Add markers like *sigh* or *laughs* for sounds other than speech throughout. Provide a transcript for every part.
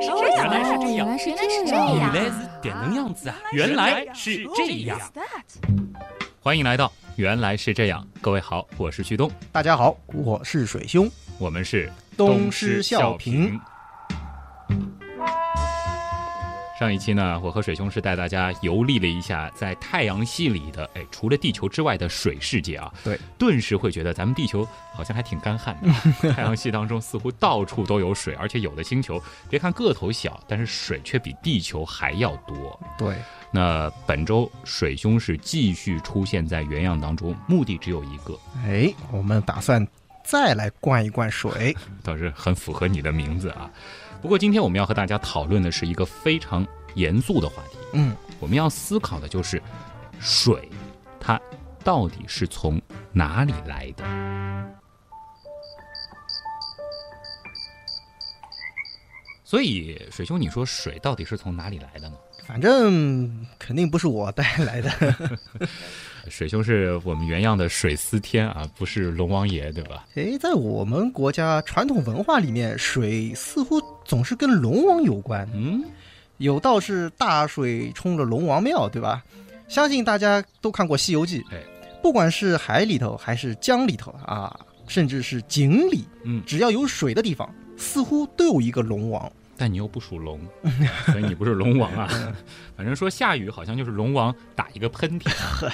来是这样，原来是这样，原来是这这样，样。原来是点能样。子啊！原来是这样。欢迎来到《原来是这样》，各位好，我是旭东，大家好，我是水兄。我们是东施效颦。上一期呢，我和水兄是带大家游历了一下在太阳系里的，哎，除了地球之外的水世界啊。对，顿时会觉得咱们地球好像还挺干旱的。*laughs* 太阳系当中似乎到处都有水，而且有的星球，别看个头小，但是水却比地球还要多。对，那本周水兄是继续出现在原样当中，目的只有一个，哎，我们打算再来灌一灌水。*laughs* 倒是很符合你的名字啊。不过今天我们要和大家讨论的是一个非常严肃的话题，嗯，我们要思考的就是水，它到底是从哪里来的？所以，水兄，你说水到底是从哪里来的呢？反正肯定不是我带来的。*laughs* 水兄是我们原样的水司天啊，不是龙王爷，对吧？哎，在我们国家传统文化里面，水似乎总是跟龙王有关。嗯，有道是大水冲了龙王庙，对吧？相信大家都看过《西游记》，哎，不管是海里头还是江里头啊，甚至是井里，嗯只要有水的地方，似乎都有一个龙王。但你又不属龙，所以你不是龙王啊。*laughs* 反正说下雨好像就是龙王打一个喷嚏，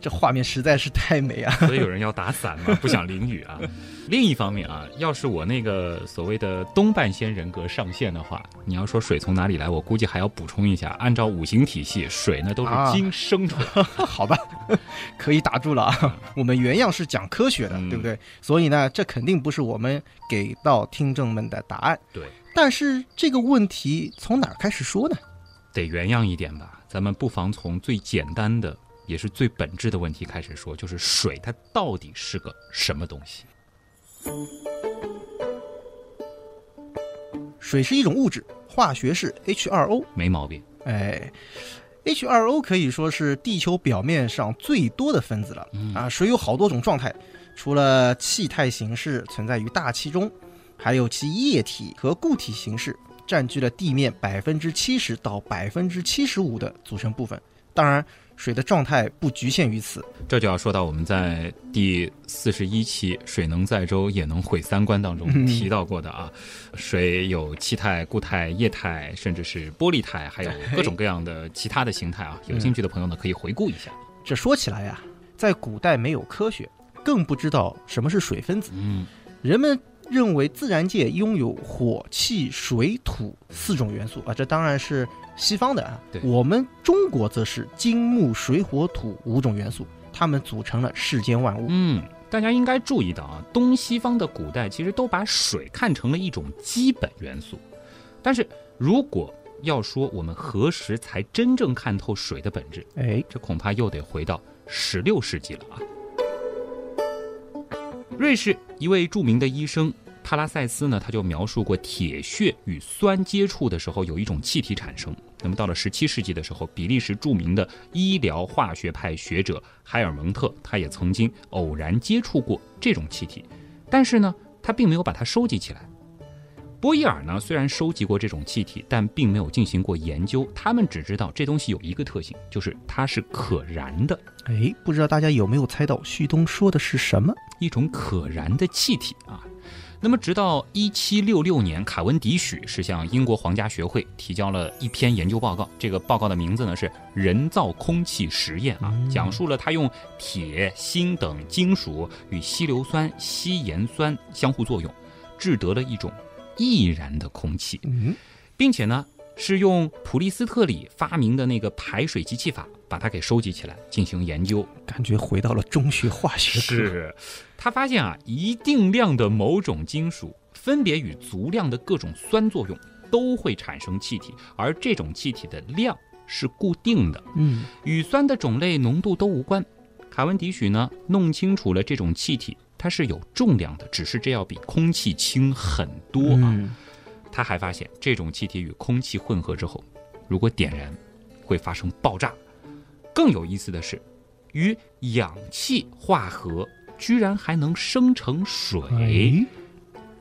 这画面实在是太美啊！所以有 *laughs* 人要打伞嘛，不想淋雨啊。另一方面啊，要是我那个所谓的东半仙人格上线的话，你要说水从哪里来，我估计还要补充一下，按照五行体系，水呢都是啊经生出来的。*laughs* 好吧，可以打住了啊！我们原样是讲科学的，嗯对不对？所以呢，这肯定不是我们给到听众们的答案。对，但是这个问题从哪儿开始说呢？得原样一点吧。咱们不妨从最简单的，也是最本质的问题开始说，就是水它到底是个什么东西？水是一种物质，化学是 H2O。没毛病。哎，H2O 可以说是地球表面上最多的分子了、嗯啊。水有好多种状态，除了气态形式存在于大气中，还有其液体和固体形式，占据了地面百分之七十到百分之七十五的组成部分。当然，水的状态不局限于此。这就要说到我们在第四十一期《水能载舟，也能毁三观》当中嗯提到过的啊，水有气态、固态、液态，甚至是玻璃态，还有各种各样的其他的形态啊。有兴趣的朋友呢，可以回顾一下。这说起来呀、在古代没有科学，更不知道什么是水分子。嗯，人们认为自然界拥有火、气、水、土四种元素啊，这当然是西方的啊对。我们中国则是金木水火土五种元素，它们组成了世间万物。嗯，大家应该注意到啊，东西方的古代其实都把水看成了一种基本元素，但是如果要说我们何时才真正看透水的本质，哎，这恐怕又得回到十六世纪了啊。瑞士一位著名的医生帕拉塞斯呢，他就描述过铁屑与酸接触的时候有一种气体产生。那么到了十七世纪的时候，比利时著名的医疗化学派学者海尔蒙特，他也曾经偶然接触过这种气体，但是呢，他并没有把它收集起来。波伊尔呢，虽然收集过这种气体，但并没有进行过研究。他们只知道这东西有一个特性，就是它是可燃的，哎，不知道大家有没有猜到旭东说的是什么？一种可燃的气体啊。那么，直到一七六六年，卡文迪许是向英国皇家学会提交了一篇研究报告。这个报告的名字呢是《人造空气实验》啊，讲述了他用铁、锌等金属与稀硫酸、稀盐酸相互作用，制得了一种易燃的空气。嗯，并且呢，是用普利斯特里发明的那个排水集气法，把它给收集起来进行研究。感觉回到了中学化学课。是，他发现啊，一定量的某种金属分别与足量的各种酸作用，都会产生气体，而这种气体的量是固定的，嗯，与酸的种类、浓度都无关。卡文迪许呢，弄清楚了这种气体它是有重量的，只是这要比空气轻很多啊。嗯他还发现，这种气体与空气混合之后，如果点燃，会发生爆炸。更有意思的是，与氧气化合，居然还能生成水。哎，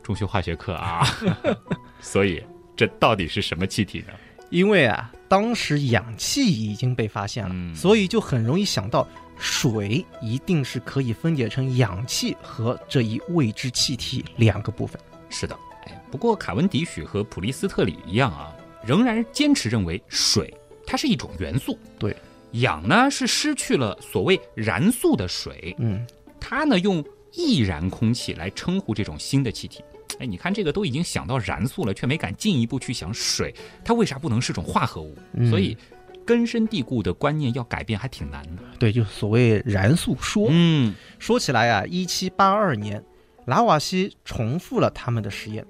中学化学课啊，*laughs* 所以这到底是什么气体呢？因为啊，当时氧气已经被发现了，嗯所以就很容易想到水一定是可以分解成氧气和这一未知气体两个部分。是的，哎，不过卡文迪许和普利斯特里一样啊，仍然坚持认为水它是一种元素。对，氧呢是失去了所谓燃素的水，嗯，它呢用易燃空气来称呼这种新的气体。哎，你看这个都已经想到燃素了，却没敢进一步去想水，它为啥不能是种化合物？嗯所以根深蒂固的观念要改变还挺难的。对，就所谓燃素说。嗯，说起来啊，一七八二年，拉瓦锡重复了他们的实验，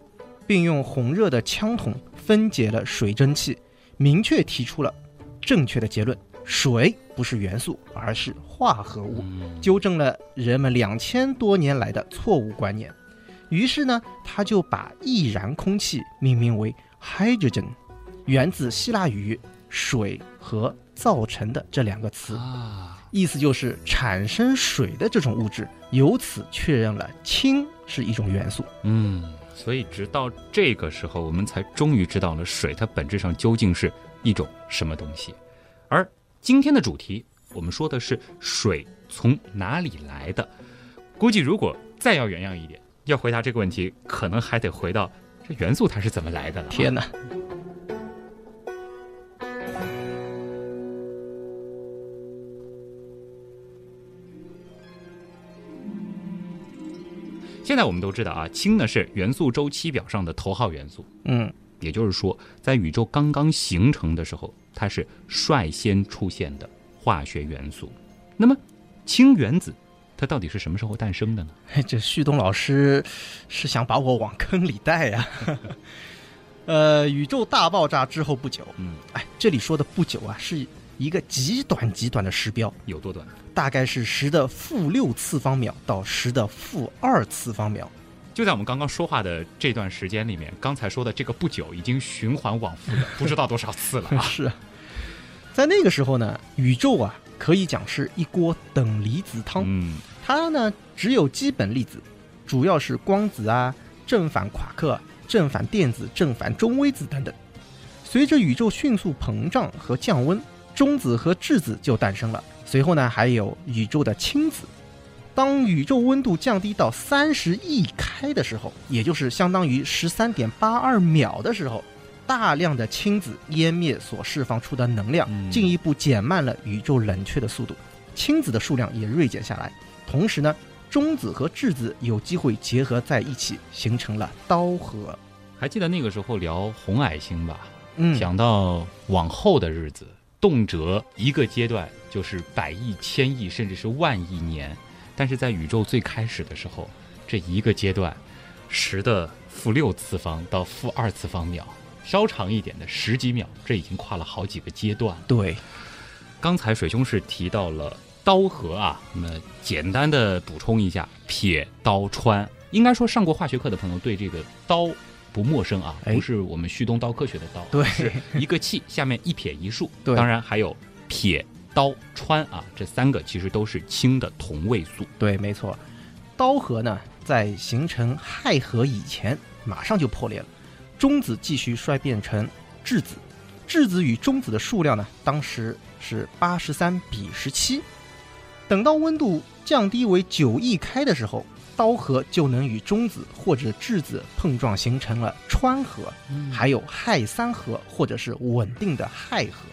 并用红热的枪筒分解了水蒸气，明确提出了正确的结论：水不是元素，而是化合物，纠正了人们两千多年来的错误观念。于是呢，他就把易燃空气命名为 hydrogen，源自希腊语“水和造成的”这两个词。啊，意思就是产生水的这种物质，由此确认了氢是一种元素。嗯，所以直到这个时候，我们才终于知道了水它本质上究竟是一种什么东西。而今天的主题，我们说的是水从哪里来的。估计如果再要原样一点，要回答这个问题，可能还得回到这元素它是怎么来的了。天哪！现在我们都知道啊，氢呢是元素周期表上的头号元素，嗯，也就是说，在宇宙刚刚形成的时候，它是率先出现的化学元素。那么，氢原子它到底是什么时候诞生的呢？*laughs* 这旭东老师是想把我往坑里带呀、*laughs* 呃，宇宙大爆炸之后不久，嗯，哎，这里说的不久啊，是一个极短极短的时标，有多短？大概是十的负六次方秒到十的负二次方秒。就在我们刚刚说话的这段时间里面，刚才说的这个不久已经循环往复了 *laughs* 不知道多少次了啊！是啊，在那个时候呢，宇宙啊可以讲是一锅等离子汤。嗯它呢只有基本粒子，主要是光子啊、正反夸克、正反电子、正反中微子等等。随着宇宙迅速膨胀和降温，中子和质子就诞生了。随后呢，还有宇宙的氢子。当宇宙温度降低到三十亿开的时候，也就是相当于十三点八二秒的时候，大量的氢子湮灭所释放出的能量嗯，进一步减慢了宇宙冷却的速度，氢子的数量也锐减下来。同时呢，中子和质子有机会结合在一起，形成了氘核。还记得那个时候聊红矮星吧？嗯，讲到往后的日子，动辄一个阶段就是百亿、千亿，甚至是万亿年。但是在宇宙最开始的时候，这一个阶段，十的负六次方到负二次方秒，稍长一点的十几秒，这已经跨了好几个阶段。对，刚才水兄是提到了刀和啊，那么简单的补充一下，撇刀、穿，应该说上过化学课的朋友对这个刀不陌生啊，哎不是我们旭东刀科学的刀，对是一个气下面一撇一竖，对当然还有撇、氘、氚啊，这三个其实都是氢的同位素。对，没错。氘核呢，在形成氦核以前，马上就破裂了，中子继续衰变成质子，质子与中子的数量呢，当时是八十三比十七。等到温度降低为九亿开的时候，氘核就能与中子或者质子碰撞，形成了氚核，还有氦三核或者是稳定的氦核。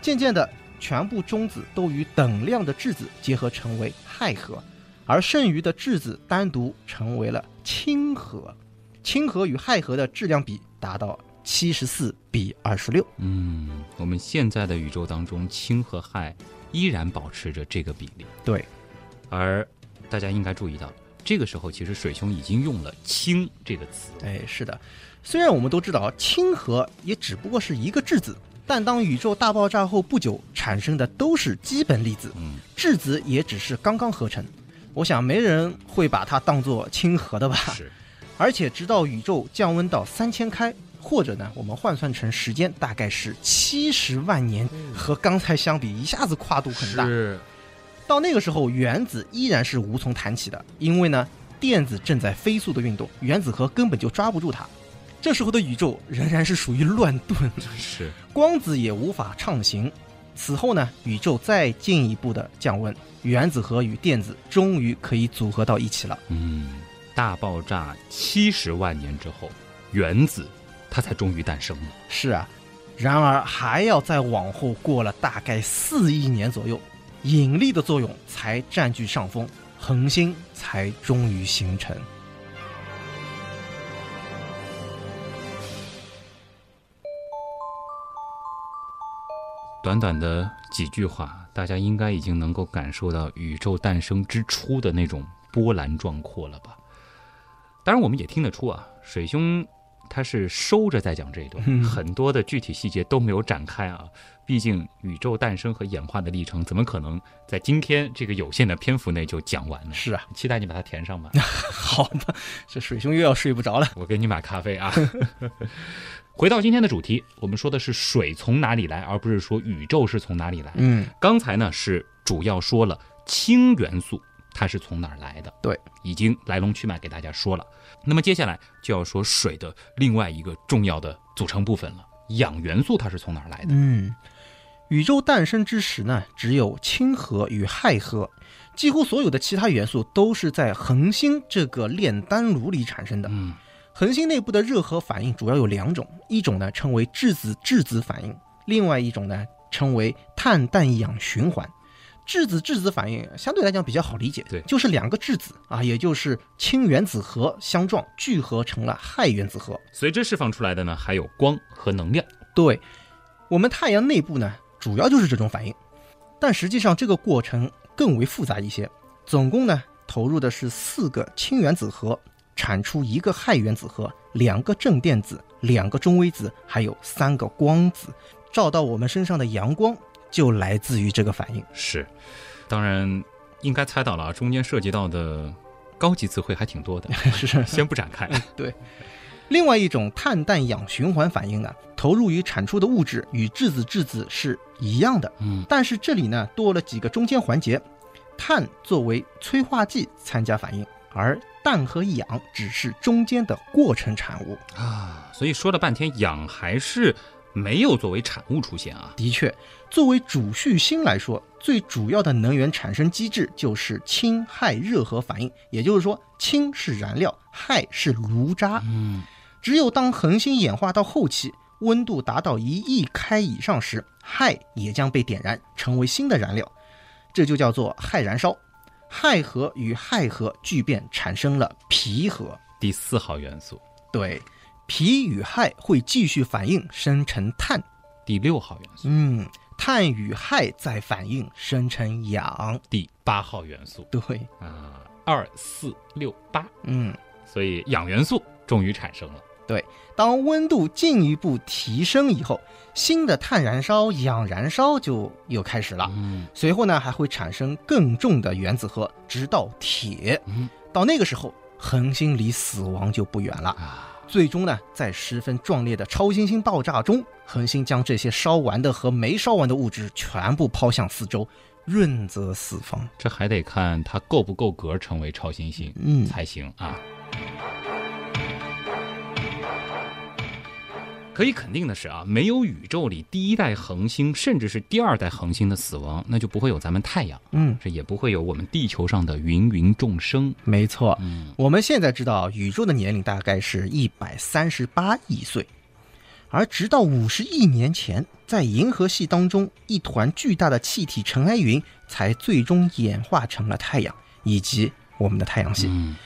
渐渐的，全部中子都与等量的质子结合成为氦核，而剩余的质子单独成为了氢核。氢核与氦核的质量比达到七十四比二十六。嗯，我们现在的宇宙当中，氢和氦依然保持着这个比例。对，而大家应该注意到，这个时候其实水兄已经用了“氢”这个词。哎，是的，虽然我们都知道氢核也只不过是一个质子，但当宇宙大爆炸后不久产生的都是基本粒子，嗯，质子也只是刚刚合成。我想没人会把它当做氢核的吧？是。*laughs* 而且直到宇宙降温到三千开，或者呢，我们换算成时间大概是七十万年，和刚才相比，一下子跨度很大。是，到那个时候，原子依然是无从谈起的，因为呢，电子正在飞速的运动，原子核根本就抓不住它。这时候的宇宙仍然是属于乱炖，是光子也无法畅行。此后呢，宇宙再进一步的降温，原子核与电子终于可以组合到一起了。嗯，大爆炸七十万年之后，原子它才终于诞生了。是啊，然而还要再往后过了大概四亿年左右，引力的作用才占据上风，恒星才终于形成。短短的几句话，大家应该已经能够感受到宇宙诞生之初的那种波澜壮阔了吧？当然，我们也听得出啊，水兄他是收着在讲这一段，嗯很多的具体细节都没有展开啊。毕竟宇宙诞生和演化的历程，怎么可能在今天这个有限的篇幅内就讲完呢？是啊，期待你把它填上吧。*laughs* 好吧，这水兄又要睡不着了。*laughs* 我给你买咖啡啊。*laughs* 回到今天的主题，我们说的是水从哪里来，而不是说宇宙是从哪里来。嗯，刚才呢是主要说了氢元素它是从哪儿来的，对，已经来龙去脉给大家说了。那么接下来就要说水的另外一个重要的组成部分了，氧元素它是从哪儿来的？嗯，宇宙诞生之时呢，只有氢核与氦核，几乎所有的其他元素都是在恒星这个炼丹炉里产生的。嗯，恒星内部的热核反应主要有两种，一种呢称为质子质子反应，另外一种呢称为碳氮氧循环。质子质子反应相对来讲比较好理解，对就是两个质子啊，也就是氢原子核相撞聚合成了氦原子核。随之释放出来的呢还有光和能量。对，我们太阳内部呢，主要就是这种反应，但实际上这个过程更为复杂一些。总共呢，投入的是四个氢原子核，产出一个氦原子核，两个正电子，两个中微子，还有三个光子。照到我们身上的阳光，就来自于这个反应。是，当然应该猜到了啊，中间涉及到的高级词汇还挺多的，*laughs* 是先不展开。*laughs* 对另外一种碳氮氧循环反应呢，投入与产出的物质与质子质子是一样的，嗯，但是这里呢多了几个中间环节，碳作为催化剂参加反应，而氮和氧只是中间的过程产物。啊，所以说了半天，氧还是没有作为产物出现啊。的确，作为主序星来说，最主要的能源产生机制就是氢氦热核反应，也就是说，氢是燃料，氦是炉渣。嗯，只有当恒星演化到后期，温度达到一亿开以上时，氦也将被点燃，成为新的燃料，这就叫做氦燃烧。氦核与氦核聚变产生了铍核，第四号元素，对，铍与氦会继续反应生成碳，第六号元素，嗯，碳与氦再反应生成氧，第八号元素对，啊，二四六八，嗯。所以氧元素终于产生了。对当温度进一步提升以后，新的碳燃烧、氧燃烧就又开始了。嗯随后呢，还会产生更重的原子核，直到铁。嗯到那个时候，恒星离死亡就不远了。啊，最终呢，在十分壮烈的超新星爆炸中，恒星将这些烧完的和没烧完的物质全部抛向四周，润泽四方。这还得看它够不够格成为超新星嗯，才行啊。可以肯定的是啊，没有宇宙里第一代恒星，甚至是第二代恒星的死亡，那就不会有咱们太阳，嗯，这也不会有我们地球上的芸芸众生。没错。嗯，我们现在知道宇宙的年龄大概是一百三十八亿岁，而直到五十亿年前，在银河系当中，一团巨大的气体尘埃云才最终演化成了太阳以及我们的太阳系。嗯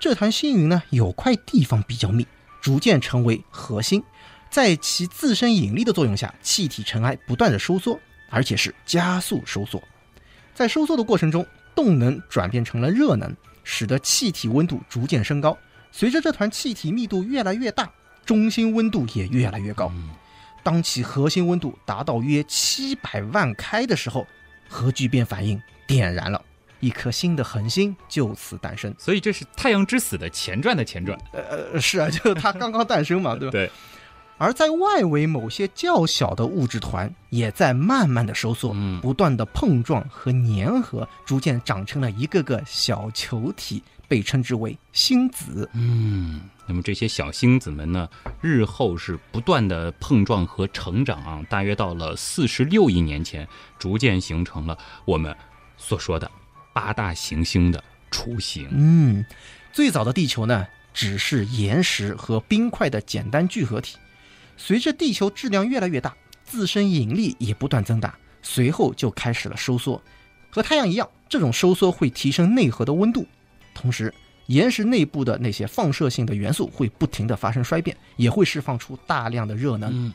这团星云呢，有块地方比较密，逐渐成为核心。在其自身引力的作用下，气体尘埃不断的收缩，而且是加速收缩。在收缩的过程中，动能转变成了热能，使得气体温度逐渐升高。随着这团气体密度越来越大，中心温度也越来越高。嗯当其核心温度达到约七百万开的时候，核聚变反应点燃了，一颗新的恒星就此诞生。所以这是太阳之死的前传的前传。呃，是啊，就它刚刚诞生嘛，对吧？*laughs* 对，而在外围某些较小的物质团也在慢慢的收缩，嗯不断的碰撞和粘合，逐渐长成了一个个小球体，被称之为星子。嗯，那么这些小星子们呢，日后是不断的碰撞和成长啊，大约到了四十六亿年前，逐渐形成了我们所说的八大行星的雏形。嗯，最早的地球呢，只是岩石和冰块的简单聚合体。随着地球质量越来越大，自身引力也不断增大，随后就开始了收缩。和太阳一样，这种收缩会提升内核的温度，同时岩石内部的那些放射性的元素会不停的发生衰变，也会释放出大量的热能。嗯，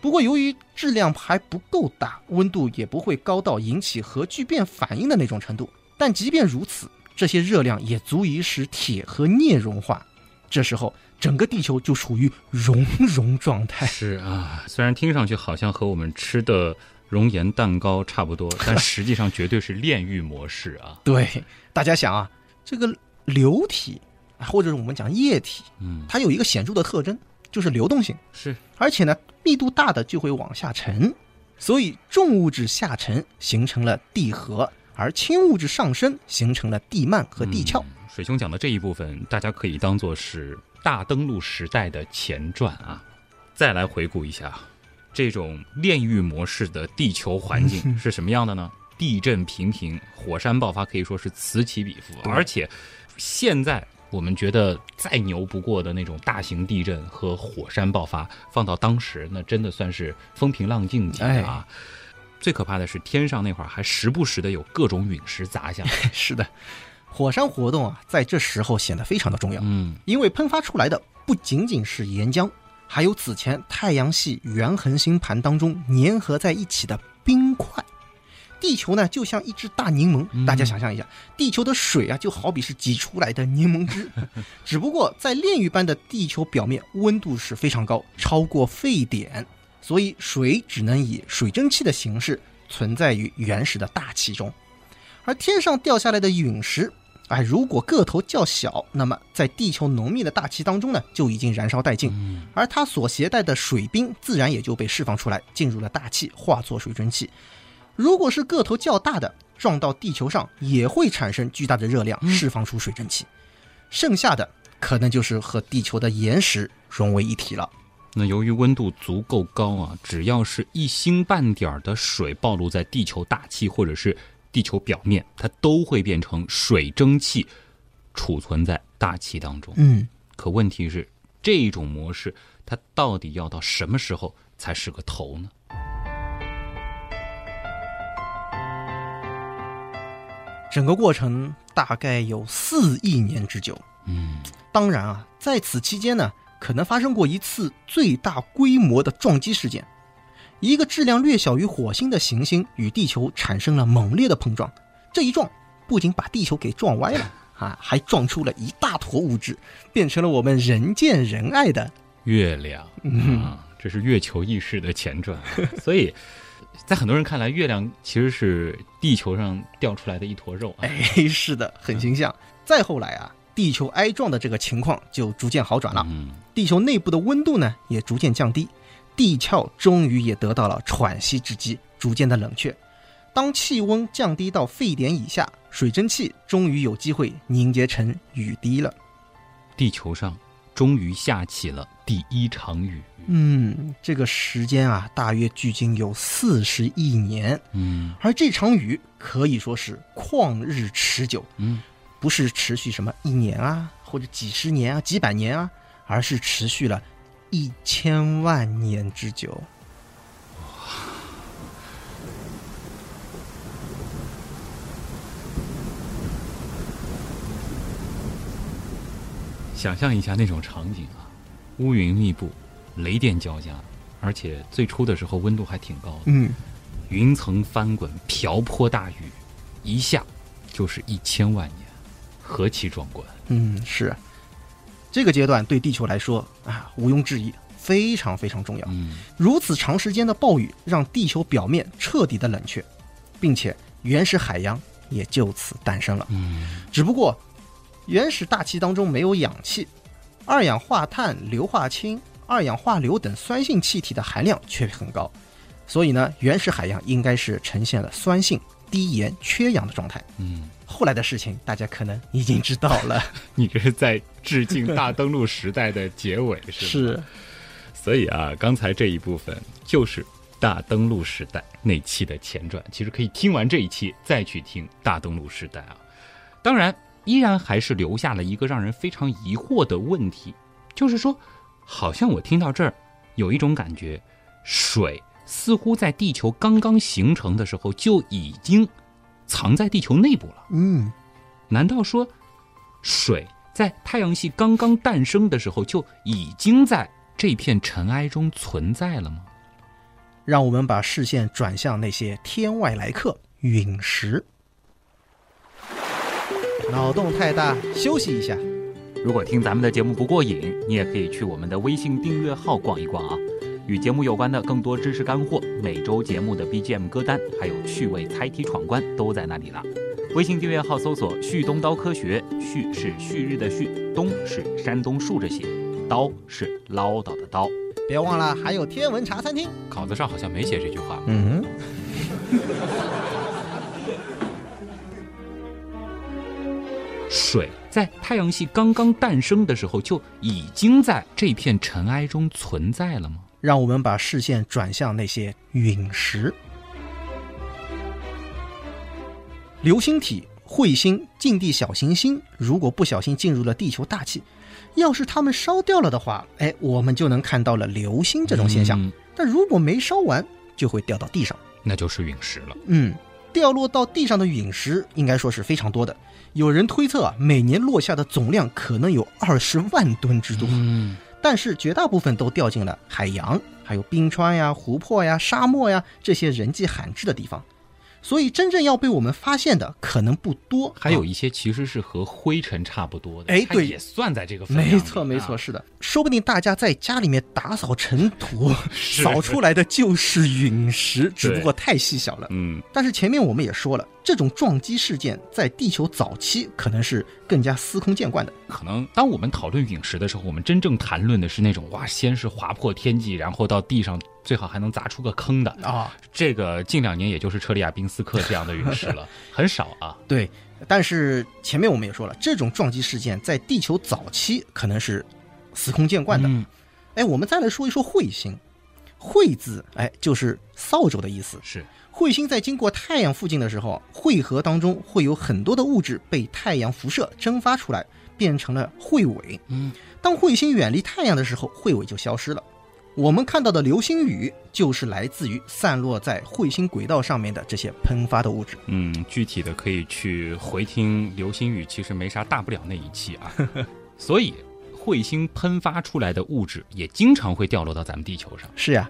不过由于质量还不够大，温度也不会高到引起核聚变反应的那种程度。但即便如此，这些热量也足以使铁和镍融化。这时候，整个地球就处于熔融状态。是啊，虽然听上去好像和我们吃的熔岩蛋糕差不多，*laughs* 但实际上绝对是炼狱模式啊。对，大家想啊，这个流体啊或者是我们讲液体，嗯，它有一个显著的特征，就是流动性。是而且呢，密度大的就会往下沉，所以重物质下沉形成了地核，而轻物质上升形成了地幔和地壳。嗯水兄讲的这一部分，大家可以当做是大登陆时代的前传啊。再来回顾一下，这种炼狱模式的地球环境 *laughs* 是什么样的呢？地震频频，火山爆发可以说是此起彼伏，而且现在我们觉得再牛不过的那种大型地震和火山爆发，放到当时那真的算是风平浪静级的啊。最可怕的是，天上那会儿还时不时的有各种陨石砸下来。*laughs* 是的，火山活动啊，在这时候显得非常的重要，嗯，因为喷发出来的不仅仅是岩浆，还有此前太阳系原恒星盘当中粘合在一起的冰块。地球呢，就像一只大柠檬，嗯。大家想象一下，地球的水啊，就好比是挤出来的柠檬汁，*laughs* 只不过在炼狱般的地球表面，温度是非常高，超过沸点，所以水只能以水蒸气的形式存在于原始的大气中。而天上掉下来的陨石，哎，如果个头较小，那么在地球浓密的大气当中呢，就已经燃烧殆尽，而它所携带的水冰自然也就被释放出来，进入了大气，化作水蒸气。如果是个头较大的，撞到地球上也会产生巨大的热量，释放出水蒸气。剩下的可能就是和地球的岩石融为一体了。那由于温度足够高啊，只要是一星半点儿的水暴露在地球大气或者是地球表面，它都会变成水蒸气，储存在大气当中。嗯，可问题是，这种模式它到底要到什么时候才是个头呢？整个过程大概有四亿年之久。嗯，当然啊，在此期间呢，可能发生过一次最大规模的撞击事件。一个质量略小于火星的行星与地球产生了猛烈的碰撞，这一撞不仅把地球给撞歪了啊，还撞出了一大坨物质，变成了我们人见人爱的月亮嗯，这是月球意识的前传啊，*laughs* 所以。在很多人看来，月亮其实是地球上掉出来的一坨肉啊。哎，是的，很形象。再后来啊，地球挨撞的这个情况就逐渐好转了，嗯，地球内部的温度呢也逐渐降低，地壳终于也得到了喘息之机，逐渐的冷却。当气温降低到沸点以下，水蒸气终于有机会凝结成雨滴了。地球上终于下起了第一场雨。嗯，这个时间啊，大约距今有四十亿年，嗯而这场雨可以说是旷日持久，嗯，不是持续什么一年啊，或者几十年啊、几百年啊，而是持续了一千万年之久。想象一下那种场景啊，乌云密布，雷电交加，而且最初的时候温度还挺高的，嗯，云层翻滚，瓢泼大雨，一下就是一千万年，何其壮观！嗯，是。这个阶段对地球来说啊，毋庸置疑，非常非常重要。嗯如此长时间的暴雨，让地球表面彻底的冷却，并且原始海洋也就此诞生了。嗯只不过，原始大气当中没有氧气，二氧化碳、硫化氢、二氧化硫等酸性气体的含量却很高，所以呢，原始海洋应该是呈现了酸性低盐缺氧的状态。嗯，后来的事情大家可能已经知道了，*laughs* 你这是在致敬大登陆时代的结尾是吗？是所以啊，刚才这一部分就是大登陆时代那期的前传。其实可以听完这一期再去听大登陆时代啊。当然，依然还是留下了一个让人非常疑惑的问题，就是说，好像我听到这儿有一种感觉，水似乎在地球刚刚形成的时候就已经藏在地球内部了。嗯，难道说，水在太阳系刚刚诞生的时候就已经在这片尘埃中存在了吗？让我们把视线转向那些天外来客——陨石。脑洞太大，休息一下。如果听咱们的节目不过瘾，你也可以去我们的微信订阅号逛一逛啊。与节目有关的更多知识干货、每周节目的 BGM 歌单，还有趣味猜题闯关都在那里了。微信订阅号搜索“旭东刀科学”，旭是旭日的旭，东是山东竖着写，刀是唠叨的刀。别忘了还有天文茶餐厅。稿子上好像没写这句话。嗯 *laughs* 水在太阳系刚刚诞生的时候就已经在这片尘埃中存在了吗？让我们把视线转向那些陨石。流星体、彗星、近地小行星，如果不小心进入了地球大气，要是它们烧掉了的话，哎，我们就能看到了流星这种现象。嗯但如果没烧完，就会掉到地上。那就是陨石了。嗯，掉落到地上的陨石应该说是非常多的。有人推测啊，每年落下的总量可能有二十万吨之多。嗯，但是绝大部分都掉进了海洋，还有冰川呀、湖泊呀、沙漠呀这些人迹罕至的地方，所以真正要被我们发现的可能不多。啊还有一些其实是和灰尘差不多的，哎对。也算在这个分量没错，没错，啊是的，说不定大家在家里面打扫尘土，扫出来的就是陨石，只不过太细小了。嗯，但是前面我们也说了，这种撞击事件在地球早期可能是更加司空见惯的。可能当我们讨论陨石的时候，我们真正谈论的是那种哇，先是划破天际，然后到地上最好还能砸出个坑的。啊，这个近两年也就是车里亚宾斯克这样的陨石了，*laughs* 很少啊。对。但是前面我们也说了，这种撞击事件在地球早期可能是司空见惯的。嗯，哎，我们再来说一说彗星。彗字，哎，就是扫帚的意思。是，彗星在经过太阳附近的时候，彗核当中会有很多的物质被太阳辐射蒸发出来，变成了彗尾。嗯，当彗星远离太阳的时候，彗尾就消失了。我们看到的流星雨就是来自于散落在彗星轨道上面的这些喷发的物质。嗯，具体的可以去回听流星雨，其实没啥大不了那一期啊。*laughs* 所以，彗星喷发出来的物质也经常会掉落到咱们地球上。是呀，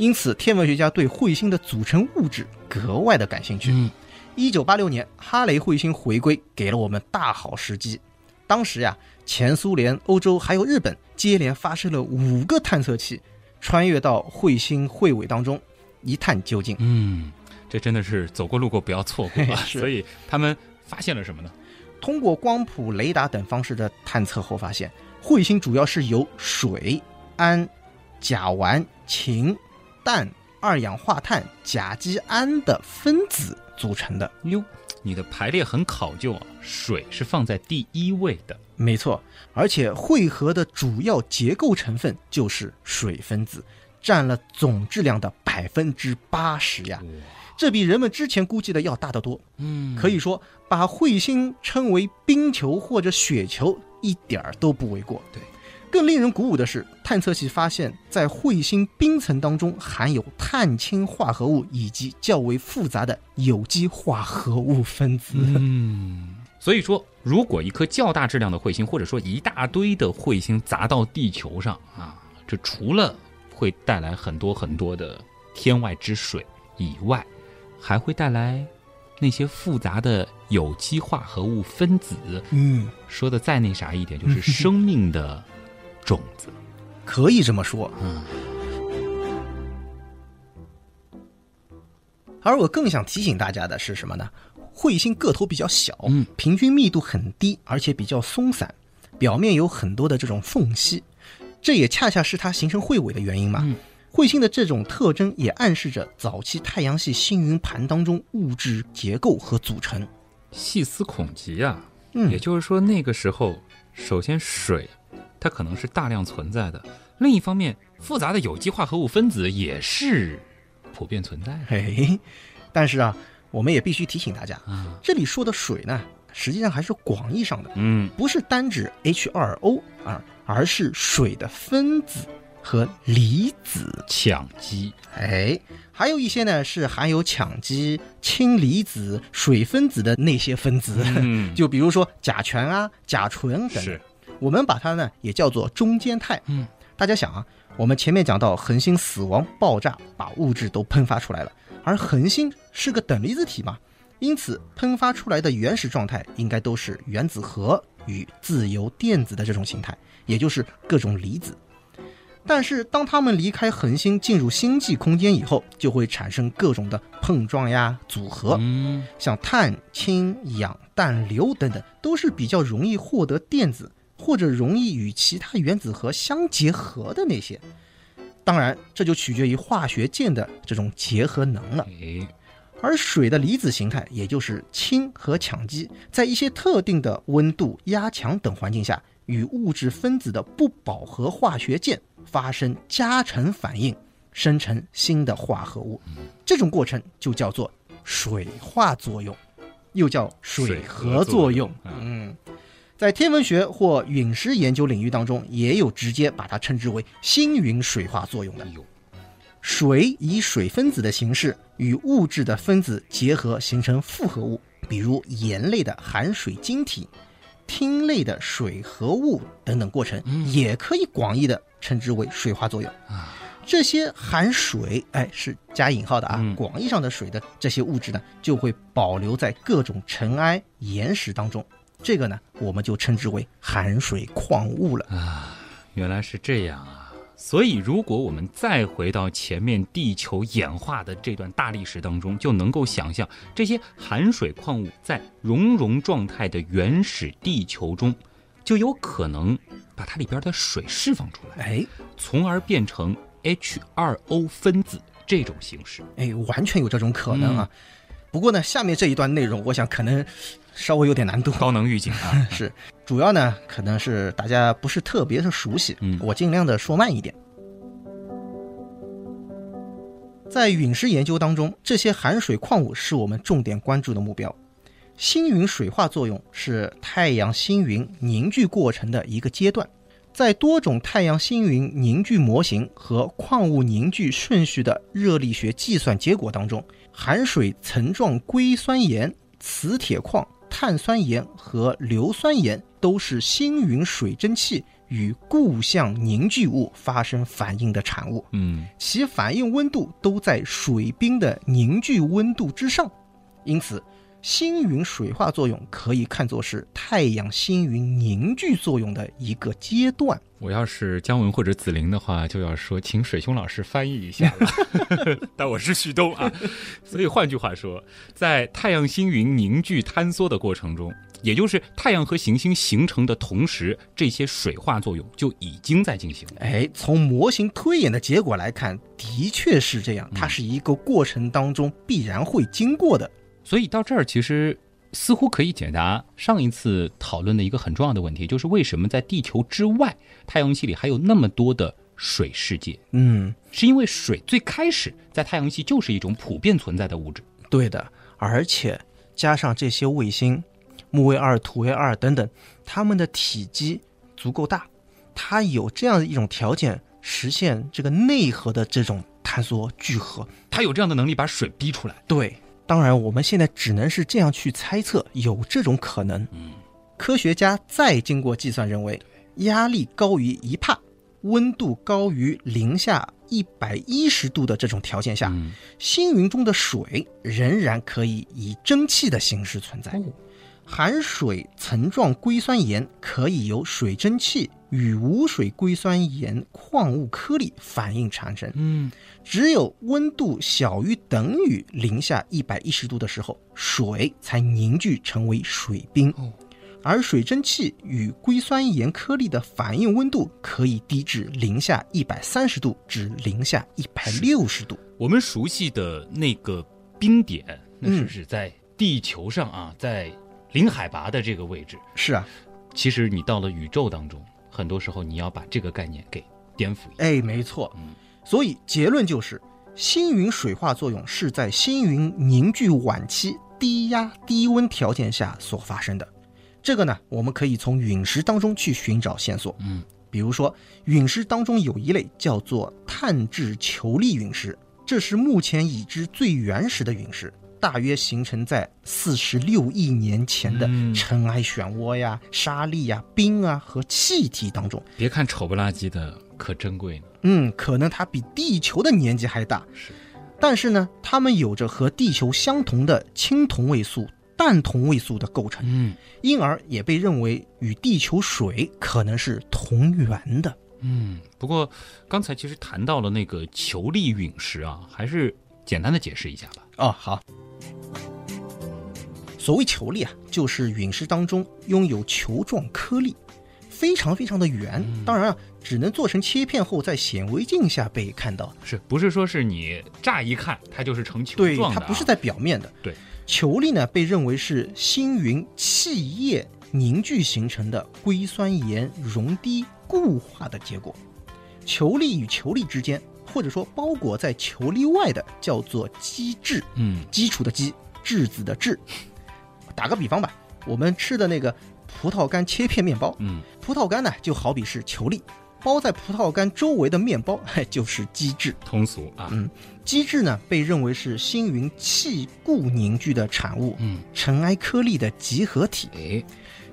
因此天文学家对彗星的组成物质格外的感兴趣。嗯，一九八六年，哈雷彗星回归，给了我们大好时机。当时呀，前苏联、欧洲还有日本接连发射了五个探测器，穿越到彗星彗尾当中，一探究竟。嗯，这真的是走过路过不要错过啊！*laughs* 所以他们发现了什么呢？通过光谱、雷达等方式的探测后发现，彗星主要是由水、氨、甲烷、氢、氮、二氧化碳、甲基胺的分子组成的。哟，你的排列很考究啊，水是放在第一位的。没错，而且汇合的主要结构成分就是水分子，占了总质量的百分之八十呀。这比人们之前估计的要大得多。嗯可以说，把彗星称为冰球或者雪球一点儿都不为过。对，更令人鼓舞的是，探测器发现，在彗星冰层当中含有碳氢化合物以及较为复杂的有机化合物分子。嗯，所以说，如果一颗较大质量的彗星，或者说一大堆的彗星砸到地球上啊，这除了会带来很多很多的天外之水以外，还会带来那些复杂的有机化合物分子。嗯，说的再那啥一点，就是生命的种子。可以这么说。嗯，而我更想提醒大家的是什么呢？彗星个头比较小，嗯，平均密度很低，而且比较松散，表面有很多的这种缝隙，这也恰恰是它形成彗尾的原因嘛。嗯彗星的这种特征也暗示着早期太阳系星云盘当中物质结构和组成。细思恐极啊、嗯也就是说，那个时候，首先水它可能是大量存在的，另一方面，复杂的有机化合物分子也是普遍存在的。嘿，但是啊，我们也必须提醒大家，啊，这里说的水呢，实际上还是广义上的，嗯，不是单指 H2O 啊，而是水的分子和离子。羟基，哎，还有一些呢是含有羟基、氢离子、水分子的那些分子，嗯，*laughs* 就比如说甲醛啊、甲醇等等。是，我们把它呢也叫做中间态。嗯，大家想啊，我们前面讲到恒星死亡爆炸，把物质都喷发出来了，而恒星是个等离子体嘛，因此喷发出来的原始状态应该都是原子核与自由电子的这种形态，也就是各种离子。但是当它们离开恒星进入星际空间以后，就会产生各种的碰撞呀、组合，嗯，像碳、氢、氧、氮、硫等等，都是比较容易获得电子或者容易与其他原子核相结合的那些。当然，这就取决于化学键的这种结合能了。哎，而水的离子形态，也就是氢和羟基，在一些特定的温度、压强等环境下，与物质分子的不饱和化学键发生加成反应，生成新的化合物。这种过程就叫做水化作用，又叫水合作用。啊嗯，在天文学或陨石研究领域当中，也有直接把它称之为星云水化作用的哎。呦，水以水分子的形式与物质的分子结合，形成复合物，比如盐类的含水晶体、烃类的水合物等等过程，嗯也可以广义的称之为水化作用。啊，这些含水，哎，是加引号的啊，嗯广义上的水的这些物质呢，就会保留在各种尘埃、岩石当中。这个呢，我们就称之为含水矿物了啊。原来是这样啊！所以，如果我们再回到前面地球演化的这段大历史当中，就能够想象这些含水矿物在熔融状态的原始地球中，就有可能把它里边的水释放出来，哎从而变成 H2O 分子这种形式。哎，完全有这种可能啊。不过呢，下面这一段内容，我想可能稍微有点难度。高能预警啊！*laughs* 是，主要呢可能是大家不是特别的熟悉，嗯我尽量的说慢一点。在陨石研究当中，这些含水矿物是我们重点关注的目标。星云水化作用是太阳星云凝聚过程的一个阶段，在多种太阳星云凝聚模型和矿物凝聚顺序的热力学计算结果当中，含水层状硅酸盐、磁铁矿、碳酸盐和硫酸盐都是星云水蒸气与固相凝聚物发生反应的产物。嗯，其反应温度都在水冰的凝聚温度之上，因此星云水化作用可以看作是太阳星云凝聚作用的一个阶段。我要是姜文或者紫菱的话，就要说请水兄老师翻译一下了。*laughs* 但我是旭东啊，所以换句话说，在太阳星云凝聚坍缩的过程中，也就是太阳和行星形成的同时，这些水化作用就已经在进行了。哎，从模型推演的结果来看，的确是这样，它是一个过程当中必然会经过的。所以到这儿，其实似乎可以解答上一次讨论的一个很重要的问题，就是为什么在地球之外，太阳系里还有那么多的水世界？嗯，是因为水最开始在太阳系就是一种普遍存在的物质。对的，而且加上这些卫星，木卫二、土卫二等等，它们的体积足够大，它有这样的一种条件，实现这个内核的这种坍缩聚合。它有这样的能力把水逼出来。对，当然我们现在只能是这样去猜测，有这种可能。嗯，科学家再经过计算认为，压力高于一帕，温度高于零下一百一十度的这种条件下，嗯星云中的水仍然可以以蒸汽的形式存在。哦含水层状硅酸盐可以由水蒸气与无水硅酸盐矿物颗粒反应产生。嗯，只有温度小于等于零下一百一十度的时候，水才凝聚成为水冰。哦而水蒸气与硅酸盐颗粒的反应温度可以低至零下一百三十度至零下一百六十度。我们熟悉的那个冰点，那是嗯指在地球上啊，在零海拔的这个位置。是啊，其实你到了宇宙当中，很多时候你要把这个概念给颠覆。哎，没错嗯。所以结论就是，星云水化作用是在星云凝聚晚期低压低温条件下所发生的。这个呢，我们可以从陨石当中去寻找线索。嗯，比如说，陨石当中有一类叫做碳质球粒陨石，这是目前已知最原始的陨石，大约形成在四十六亿年前的嗯尘埃漩涡呀、沙粒呀、冰啊和气体当中。别看丑不拉几的，可珍贵呢。嗯，可能它比地球的年纪还大。是，但是呢，它们有着和地球相同的氢同位素、氮同位素的构成，嗯因而也被认为与地球水可能是同源的。嗯。不过刚才其实谈到了那个球粒陨石啊，还是简单的解释一下吧。哦，好。所谓球粒啊，就是陨石当中拥有球状颗粒，非常非常的圆。当然啊，只能做成切片后在显微镜下被看到。是不是说是你乍一看它就是成球，状的、啊？它不是在表面的。对，球粒呢被认为是星云气液凝聚形成的硅酸盐溶滴固化的结果。球粒与球粒之间，或者说包裹在球粒外的，叫做基质，嗯基础的基，质子的质。打个比方吧，我们吃的那个葡萄干切片面包，嗯葡萄干呢就好比是球粒，包在葡萄干周围的面包，嘿，*laughs* 就是基质。通俗啊。嗯基质呢被认为是星云气固凝聚的产物，嗯，尘埃颗粒的集合体。哎，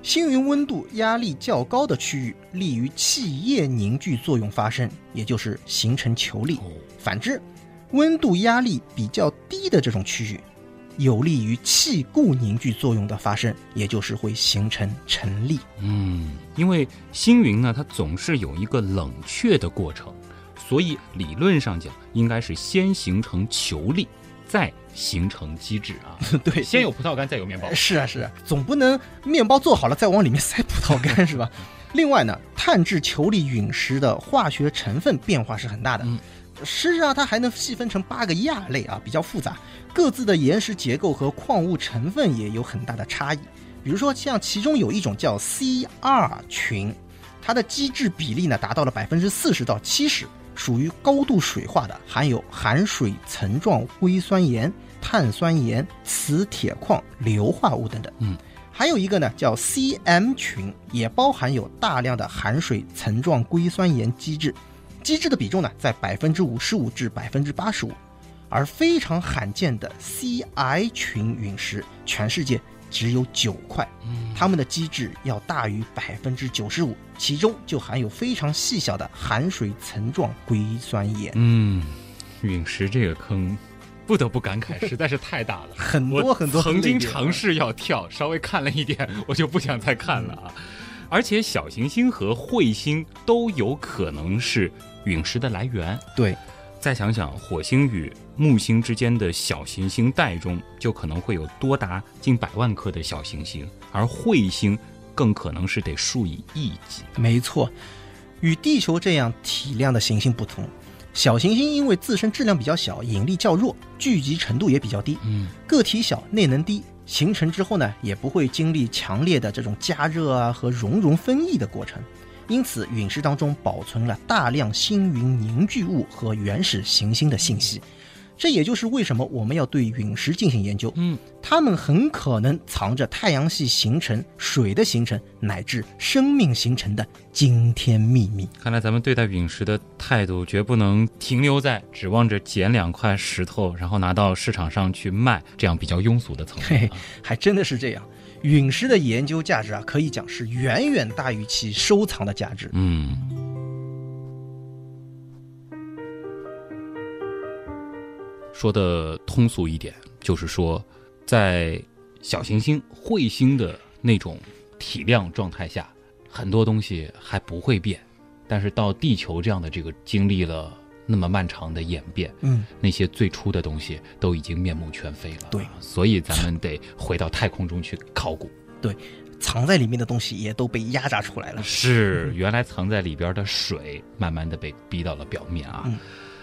星云温度压力较高的区域，利于气液凝聚作用发生，也就是形成球粒。哦，反之，温度压力比较低的这种区域，有利于气固凝聚作用的发生，也就是会形成尘粒。嗯，因为星云呢，它总是有一个冷却的过程，所以理论上讲，应该是先形成球粒，再形成机制啊。*laughs* 对，先有葡萄干，再有面包。是啊是啊，总不能面包做好了再往里面塞葡萄干 *laughs* 是吧？另外呢，碳质球粒陨石的化学成分变化是很大的。嗯事实上，它还能细分成八个亚类啊，比较复杂，各自的岩石结构和矿物成分也有很大的差异。比如说，像其中有一种叫 CR 群，它的基质比例呢达到了百分之四十到七十，属于高度水化的，含有含水层状硅酸盐、碳酸盐、磁铁矿、硫化物等等。嗯，还有一个呢叫 CM 群，也包含有大量的含水层状硅酸盐基质，基质的比重呢在百分之五十五至百分之八十五。而非常罕见的 CI 群陨石，全世界只有九块，嗯它们的基质要大于百分之九十五，其中就含有非常细小的含水层状硅酸盐，嗯，陨石这个坑，不得不感慨，*laughs* 实在是太大了。很多很多曾经尝试要跳，稍微看了一点，*laughs* 我就不想再看了啊。而且小行星和彗星都有可能是陨石的来源。对，再想想火星与木星之间的小行星带中，就可能会有多达近百万颗的小行星，而彗星更可能是得数以亿计。没错，与地球这样体量的行星不同，小行星因为自身质量比较小，引力较弱，聚集程度也比较低，嗯个体小，内能低，形成之后呢，也不会经历强烈的这种加热啊和熔融分异的过程，因此陨石当中保存了大量星云凝聚物和原始行星的信息。这也就是为什么我们要对陨石进行研究，嗯，它们很可能藏着太阳系形成、水的形成乃至生命形成的惊天秘密。看来咱们对待陨石的态度绝不能停留在指望着捡两块石头，然后拿到市场上去卖这样比较庸俗的层嘿面、啊。还真的是这样，陨石的研究价值啊，可以讲是远远大于其收藏的价值。嗯，说的通俗一点，就是说，在小行星、彗星的那种体量状态下，很多东西还不会变，但是到地球这样的这个经历了那么漫长的演变，嗯，那些最初的东西都已经面目全非了。对，所以咱们得回到太空中去考古。*laughs* 对藏在里面的东西也都被压榨出来了。是，原来藏在里边的水，慢慢的被逼到了表面啊。嗯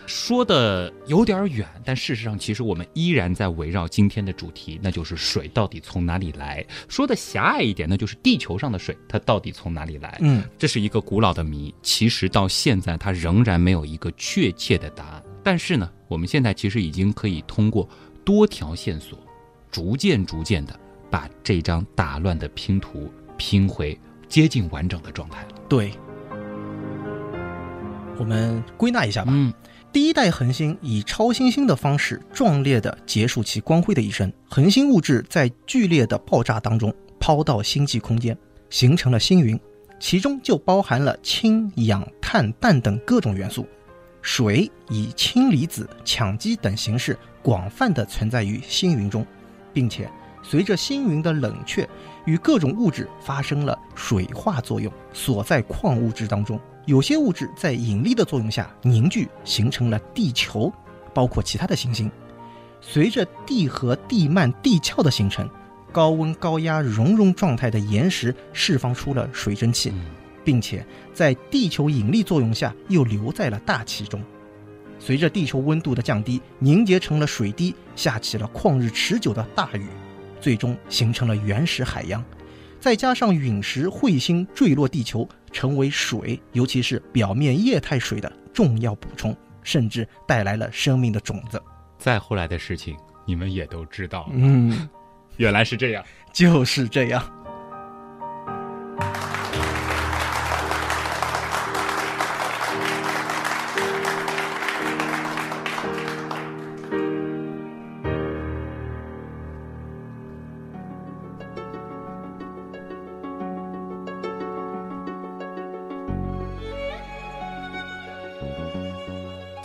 说的有点远，但事实上，其实我们依然在围绕今天的主题，那就是水到底从哪里来。说的狭隘一点，那就是地球上的水，它到底从哪里来？嗯，这是一个古老的谜，其实到现在它仍然没有一个确切的答案。但是呢，我们现在其实已经可以通过多条线索，逐渐逐渐的把这张打乱的拼图拼回接近完整的状态了。对。我们归纳一下吧。嗯，第一代恒星以超新星的方式壮烈地结束其光辉的一生，恒星物质在剧烈的爆炸当中抛到星际空间，形成了星云，其中就包含了氢、氧、碳、氮等各种元素。水以氢离子、羟基等形式广泛地存在于星云中，并且随着星云的冷却，与各种物质发生了水化作用，锁在矿物质当中。有些物质在引力的作用下凝聚，形成了地球，包括其他的行星。随着地核、地幔、地壳的形成，高温高压熔融状态的岩石释放出了水蒸气，并且在地球引力作用下又留在了大气中。随着地球温度的降低，凝结成了水滴，下起了旷日持久的大雨，最终形成了原始海洋。再加上陨石、彗星坠落地球，成为水，尤其是表面液态水的重要补充，甚至带来了生命的种子。再后来的事情你们也都知道，嗯，原来是这样。就是这样。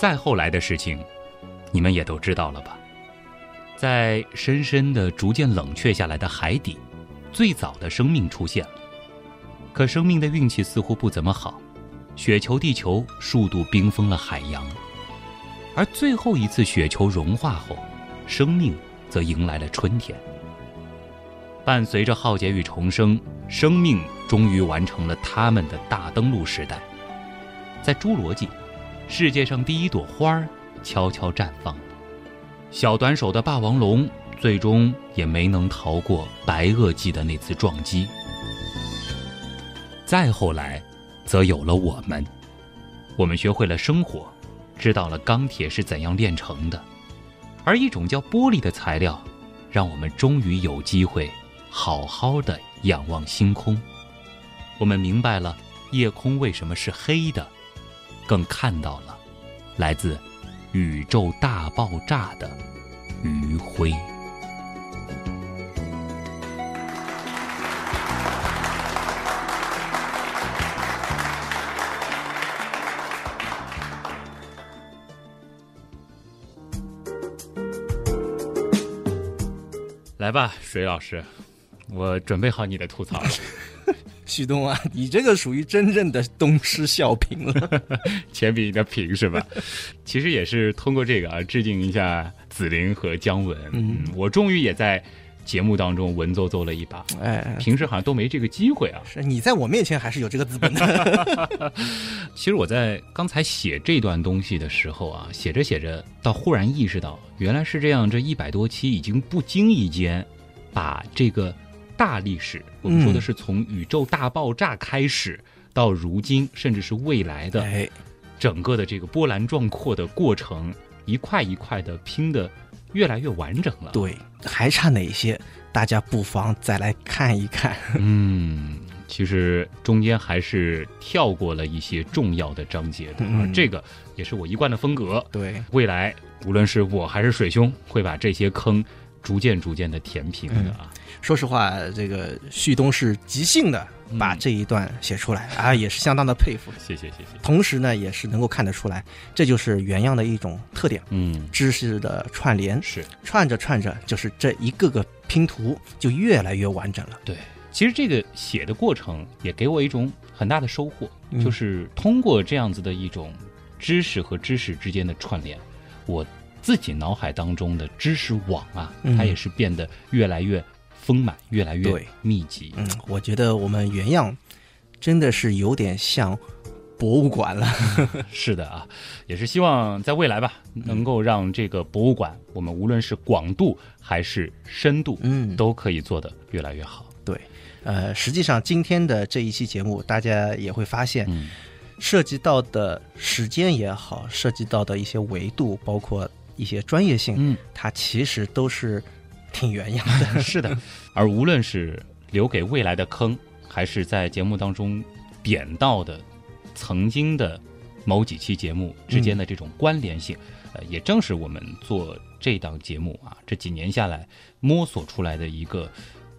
再后来的事情，你们也都知道了吧？在深深的、逐渐冷却下来的海底，最早的生命出现了。可生命的运气似乎不怎么好，雪球地球数度冰封了海洋。而最后一次雪球融化后，生命则迎来了春天。伴随着浩劫与重生，生命终于完成了他们的大登陆时代。在侏罗纪。世界上第一朵花儿悄悄绽放了，小短手的霸王龙最终也没能逃过白垩纪的那次撞击。再后来，则有了我们，我们学会了生活，知道了钢铁是怎样炼成的，而一种叫玻璃的材料，让我们终于有机会好好的仰望星空。我们明白了夜空为什么是黑的。更看到了来自宇宙大爆炸的余晖。来吧，水老师，我准备好你的吐槽了。*laughs* 旭东啊，*laughs* 你这个属于真正的东施效颦了，钱饼的平是吧？*laughs* 其实也是通过这个啊，致敬一下紫菱和姜文。嗯，我终于也在节目当中文绉绉了一把。哎，平时好像都没这个机会啊。是你在我面前还是有这个资本的。*laughs* 其实我在刚才写这段东西的时候啊，写着写着，到忽然意识到原来是这样，这一百多期已经不经意间把这个。大历史，我们说的是从宇宙大爆炸开始到如今，甚至是未来的整个的这个波澜壮阔的过程，一块一块的拼的越来越完整了。对，还差哪些？大家不妨再来看一看。嗯，其实中间还是跳过了一些重要的章节的，这个也是我一贯的风格。对，未来无论是我还是水兄，会把这些坑逐渐逐渐的填平的啊。说实话，这个旭东是即兴的把这一段写出来啊，也是相当的佩服。谢谢谢谢。同时呢，也是能够看得出来，这就是原样的一种特点。嗯，知识的串联是串着串着，就是这一个个拼图就越来越完整了。对，其实这个写的过程也给我一种很大的收获，就是通过这样子的一种知识和知识之间的串联，我自己脑海当中的知识网啊，它也是变得越来越。丰满，越来越对密集。嗯，我觉得我们原样真的是有点像博物馆了。*laughs* 是的啊，也是希望在未来吧，能够让这个博物馆，我们无论是广度还是深度，嗯都可以做得越来越好。对，呃，实际上今天的这一期节目，大家也会发现，嗯涉及到的时间也好，涉及到的一些维度，包括一些专业性，嗯，它其实都是挺原样的。*laughs* 是的。而无论是留给未来的坑，还是在节目当中点到的曾经的某几期节目之间的这种关联性，呃，也正是我们做这档节目啊这几年下来摸索出来的一个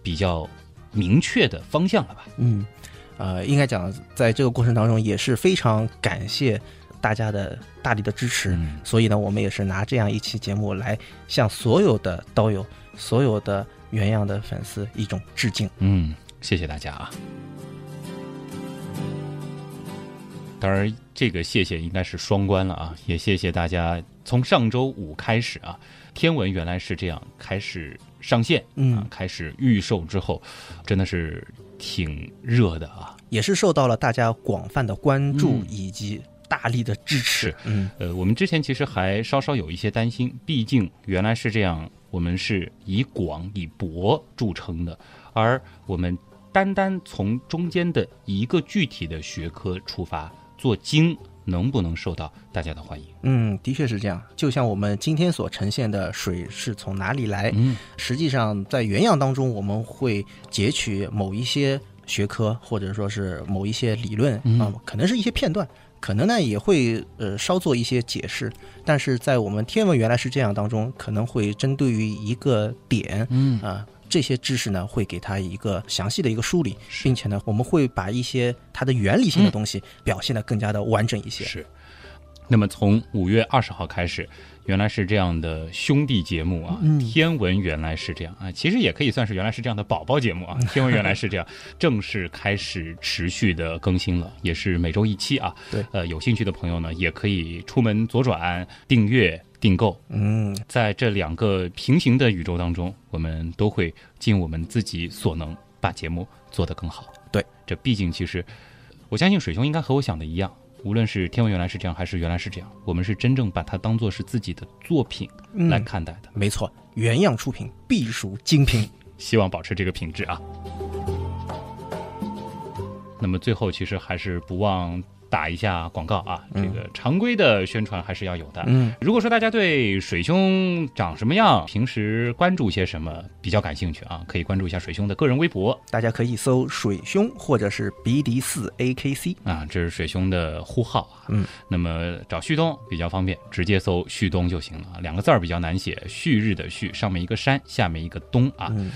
比较明确的方向了吧。嗯，呃，应该讲，在这个过程当中也是非常感谢大家的大力的支持。嗯所以呢，我们也是拿这样一期节目来向所有的刀友、所有的原样的粉丝一种致敬。嗯，谢谢大家啊。当然，这个谢谢应该是双关了啊，也谢谢大家从上周五开始啊，天文原来是这样开始上线，嗯啊，开始预售之后，真的是挺热的啊。也是受到了大家广泛的关注嗯以及大力的支持。嗯呃，我们之前其实还稍稍有一些担心，毕竟原来是这样，我们是以广以博著称的，而我们单单从中间的一个具体的学科出发做精，能不能受到大家的欢迎？嗯，的确是这样。就像我们今天所呈现的水是从哪里来，嗯实际上在原样当中，我们会截取某一些学科，或者说是某一些理论啊、嗯可能是一些片段，可能呢也会呃稍做一些解释。但是在我们天文原来是这样当中，可能会针对于一个点嗯啊、这些知识呢会给它一个详细的一个梳理，并且呢我们会把一些它的原理性的东西表现得更加的完整一些。是。那么从五月二十号开始，原来是这样的兄弟节目啊，嗯。天文原来是这样啊，其实也可以算是原来是这样的宝宝节目啊，*laughs* 天文原来是这样，正式开始持续的更新了，也是每周一期啊。对。呃，有兴趣的朋友呢，也可以出门左转订阅订购，嗯，在这两个平行的宇宙当中，我们都会尽我们自己所能把节目做得更好。对，这毕竟其实，我相信水兄应该和我想的一样，无论是天文原来是这样，还是原来是这样，我们是真正把它当做是自己的作品嗯来看待的。没错，原样出品必属精品。*laughs* 希望保持这个品质啊。那么最后，其实还是不忘打一下广告啊，这个常规的宣传还是要有的。嗯，如果说大家对水兄长什么样，平时关注些什么比较感兴趣啊，可以关注一下水兄的个人微博大家可以搜“水兄”或者是“鼻迪四 AKC”。啊，这是水兄的呼号啊。嗯，那么找旭东比较方便，直接搜旭东就行了啊。两个字儿比较难写，旭日的旭，上面一个山，下面一个东啊。嗯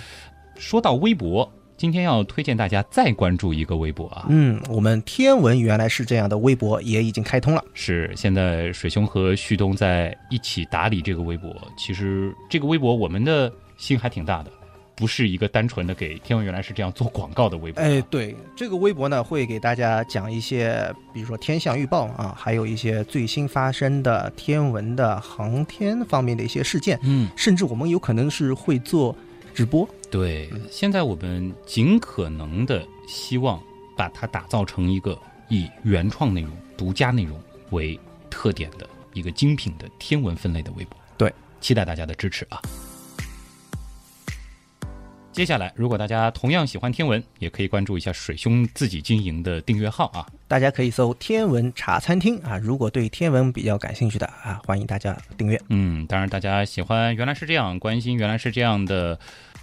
说到微博，今天要推荐大家再关注一个微博啊，嗯，我们天文原来是这样的微博也已经开通了。是现在水兄和旭东在一起打理这个微博。其实这个微博我们的心还挺大的，不是一个单纯的给天文原来是这样做广告的微博。哎，对，这个微博呢会给大家讲一些，比如说天象预报啊，还有一些最新发生的天文的航天方面的一些事件，嗯，甚至我们有可能是会做直播。对，现在我们尽可能的希望把它打造成一个以原创内容、独家内容为特点的一个精品的天文分类的微博。对，期待大家的支持啊！接下来，如果大家同样喜欢天文，也可以关注一下水兄自己经营的订阅号啊。大家可以搜“天文茶餐厅”啊，如果对天文比较感兴趣的啊，欢迎大家订阅。嗯，当然，大家喜欢原来是这样，关心原来是这样的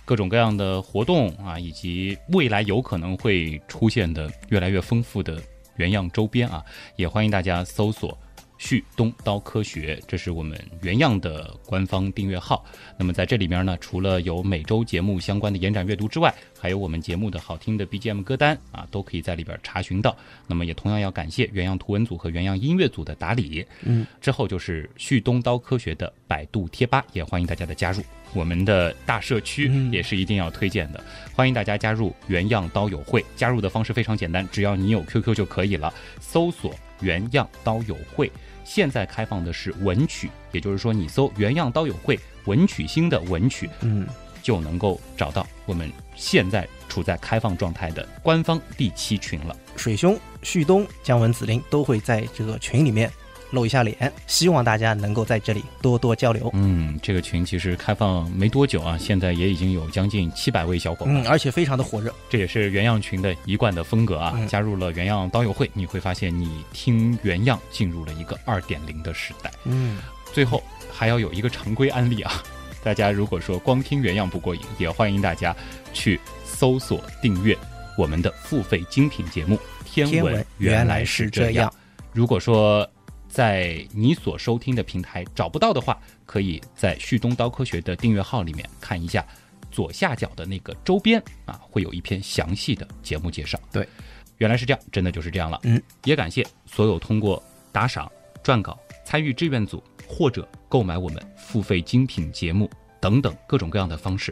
各种各样的活动啊，以及未来有可能会出现的越来越丰富的原样周边啊，也欢迎大家搜索。旭东刀科学，这是我们原样的官方订阅号。那么在这里面呢，除了有每周节目相关的延展阅读之外，还有我们节目的好听的 BGM 歌单啊，都可以在里边查询到。那么也同样要感谢原样图文组和原样音乐组的打理。嗯，之后就是旭东刀科学的百度贴吧，也欢迎大家的加入。我们的大社区嗯也是一定要推荐的，欢迎大家加入原样刀友会。加入的方式非常简单，只要你有 QQ 就可以了，搜索原样刀友会。现在开放的是文曲，也就是说你搜原样刀友会文曲星的文曲，嗯，就能够找到我们现在处在开放状态的官方第七群了。水兄、旭东、姜文、子林都会在这个群里面露一下脸，希望大家能够在这里多多交流。嗯，这个群其实开放没多久啊，现在也已经有将近七百位小伙伴，嗯，而且非常的火热。这也是原样群的一贯的风格啊。嗯加入了原样刀友会，你会发现你听原样进入了一个二点零的时代。嗯，最后还要有一个常规案例啊，*laughs* 大家如果说光听原样不过瘾，也欢迎大家去搜索订阅我们的付费精品节目《天天文原来是这样》。如果说在你所收听的平台找不到的话，可以在旭东刀科学的订阅号里面看一下左下角的那个周边啊，会有一篇详细的节目介绍。对，原来是这样，真的就是这样了。嗯，也感谢所有通过打赏、撰稿、参与志愿组或者购买我们付费精品节目等等各种各样的方式，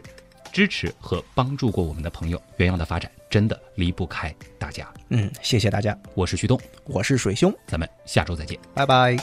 支持和帮助过我们的朋友。原样的发展真的离不开大家。嗯，谢谢大家，我是旭东，我是水兄，咱们下周再见。拜拜。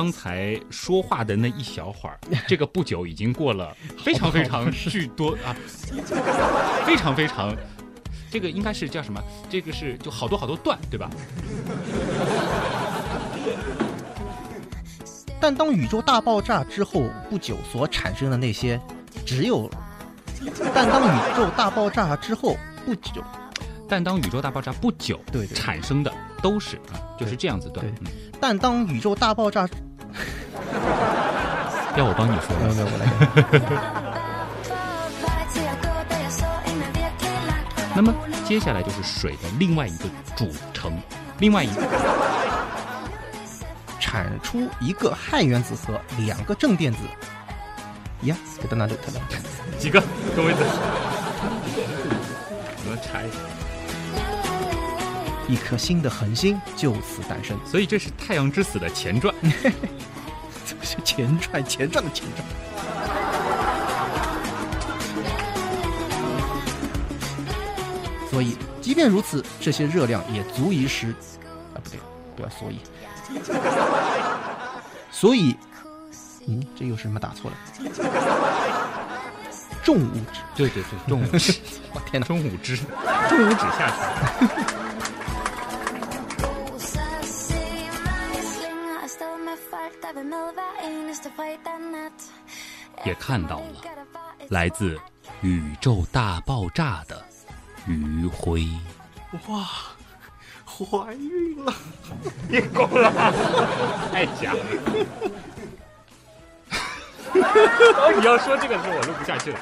刚才说话的那一小会儿，*laughs* 这个不久已经过了非常非常巨多啊，非常非常，这个应该是叫什么？这个是就好多好多段，对吧？*laughs* 但当宇宙大爆炸之后不久所产生的那些，只有，但当宇宙大爆炸之后不久，*laughs* 但当宇宙大爆炸不久，对对产生的都是啊，就是这样子段但当宇宙大爆炸，*laughs* 要我帮你说吗？没有，我来。*laughs* 那么接下来就是水的另外一个组成，另外一个产出一个氦原子和两个正电子。呀，给到哪里去了？*laughs* 几个各位子，我们查一下。一颗新的恒星就此诞生。所以这是《太阳之死》的前传。这是前传，前传的前传。所以，即便如此，这些热量也足以使……啊，不对，不要所以。*laughs* 所以，嗯，这又是什么打错了？重物质，对对对，重物质，*laughs* 我天哪！重物质，重物质下去。也看到了来自宇宙大爆炸的余晖。哇，怀孕了！你够了，太假了。*laughs* 你要说这个的时候，我录不下去了。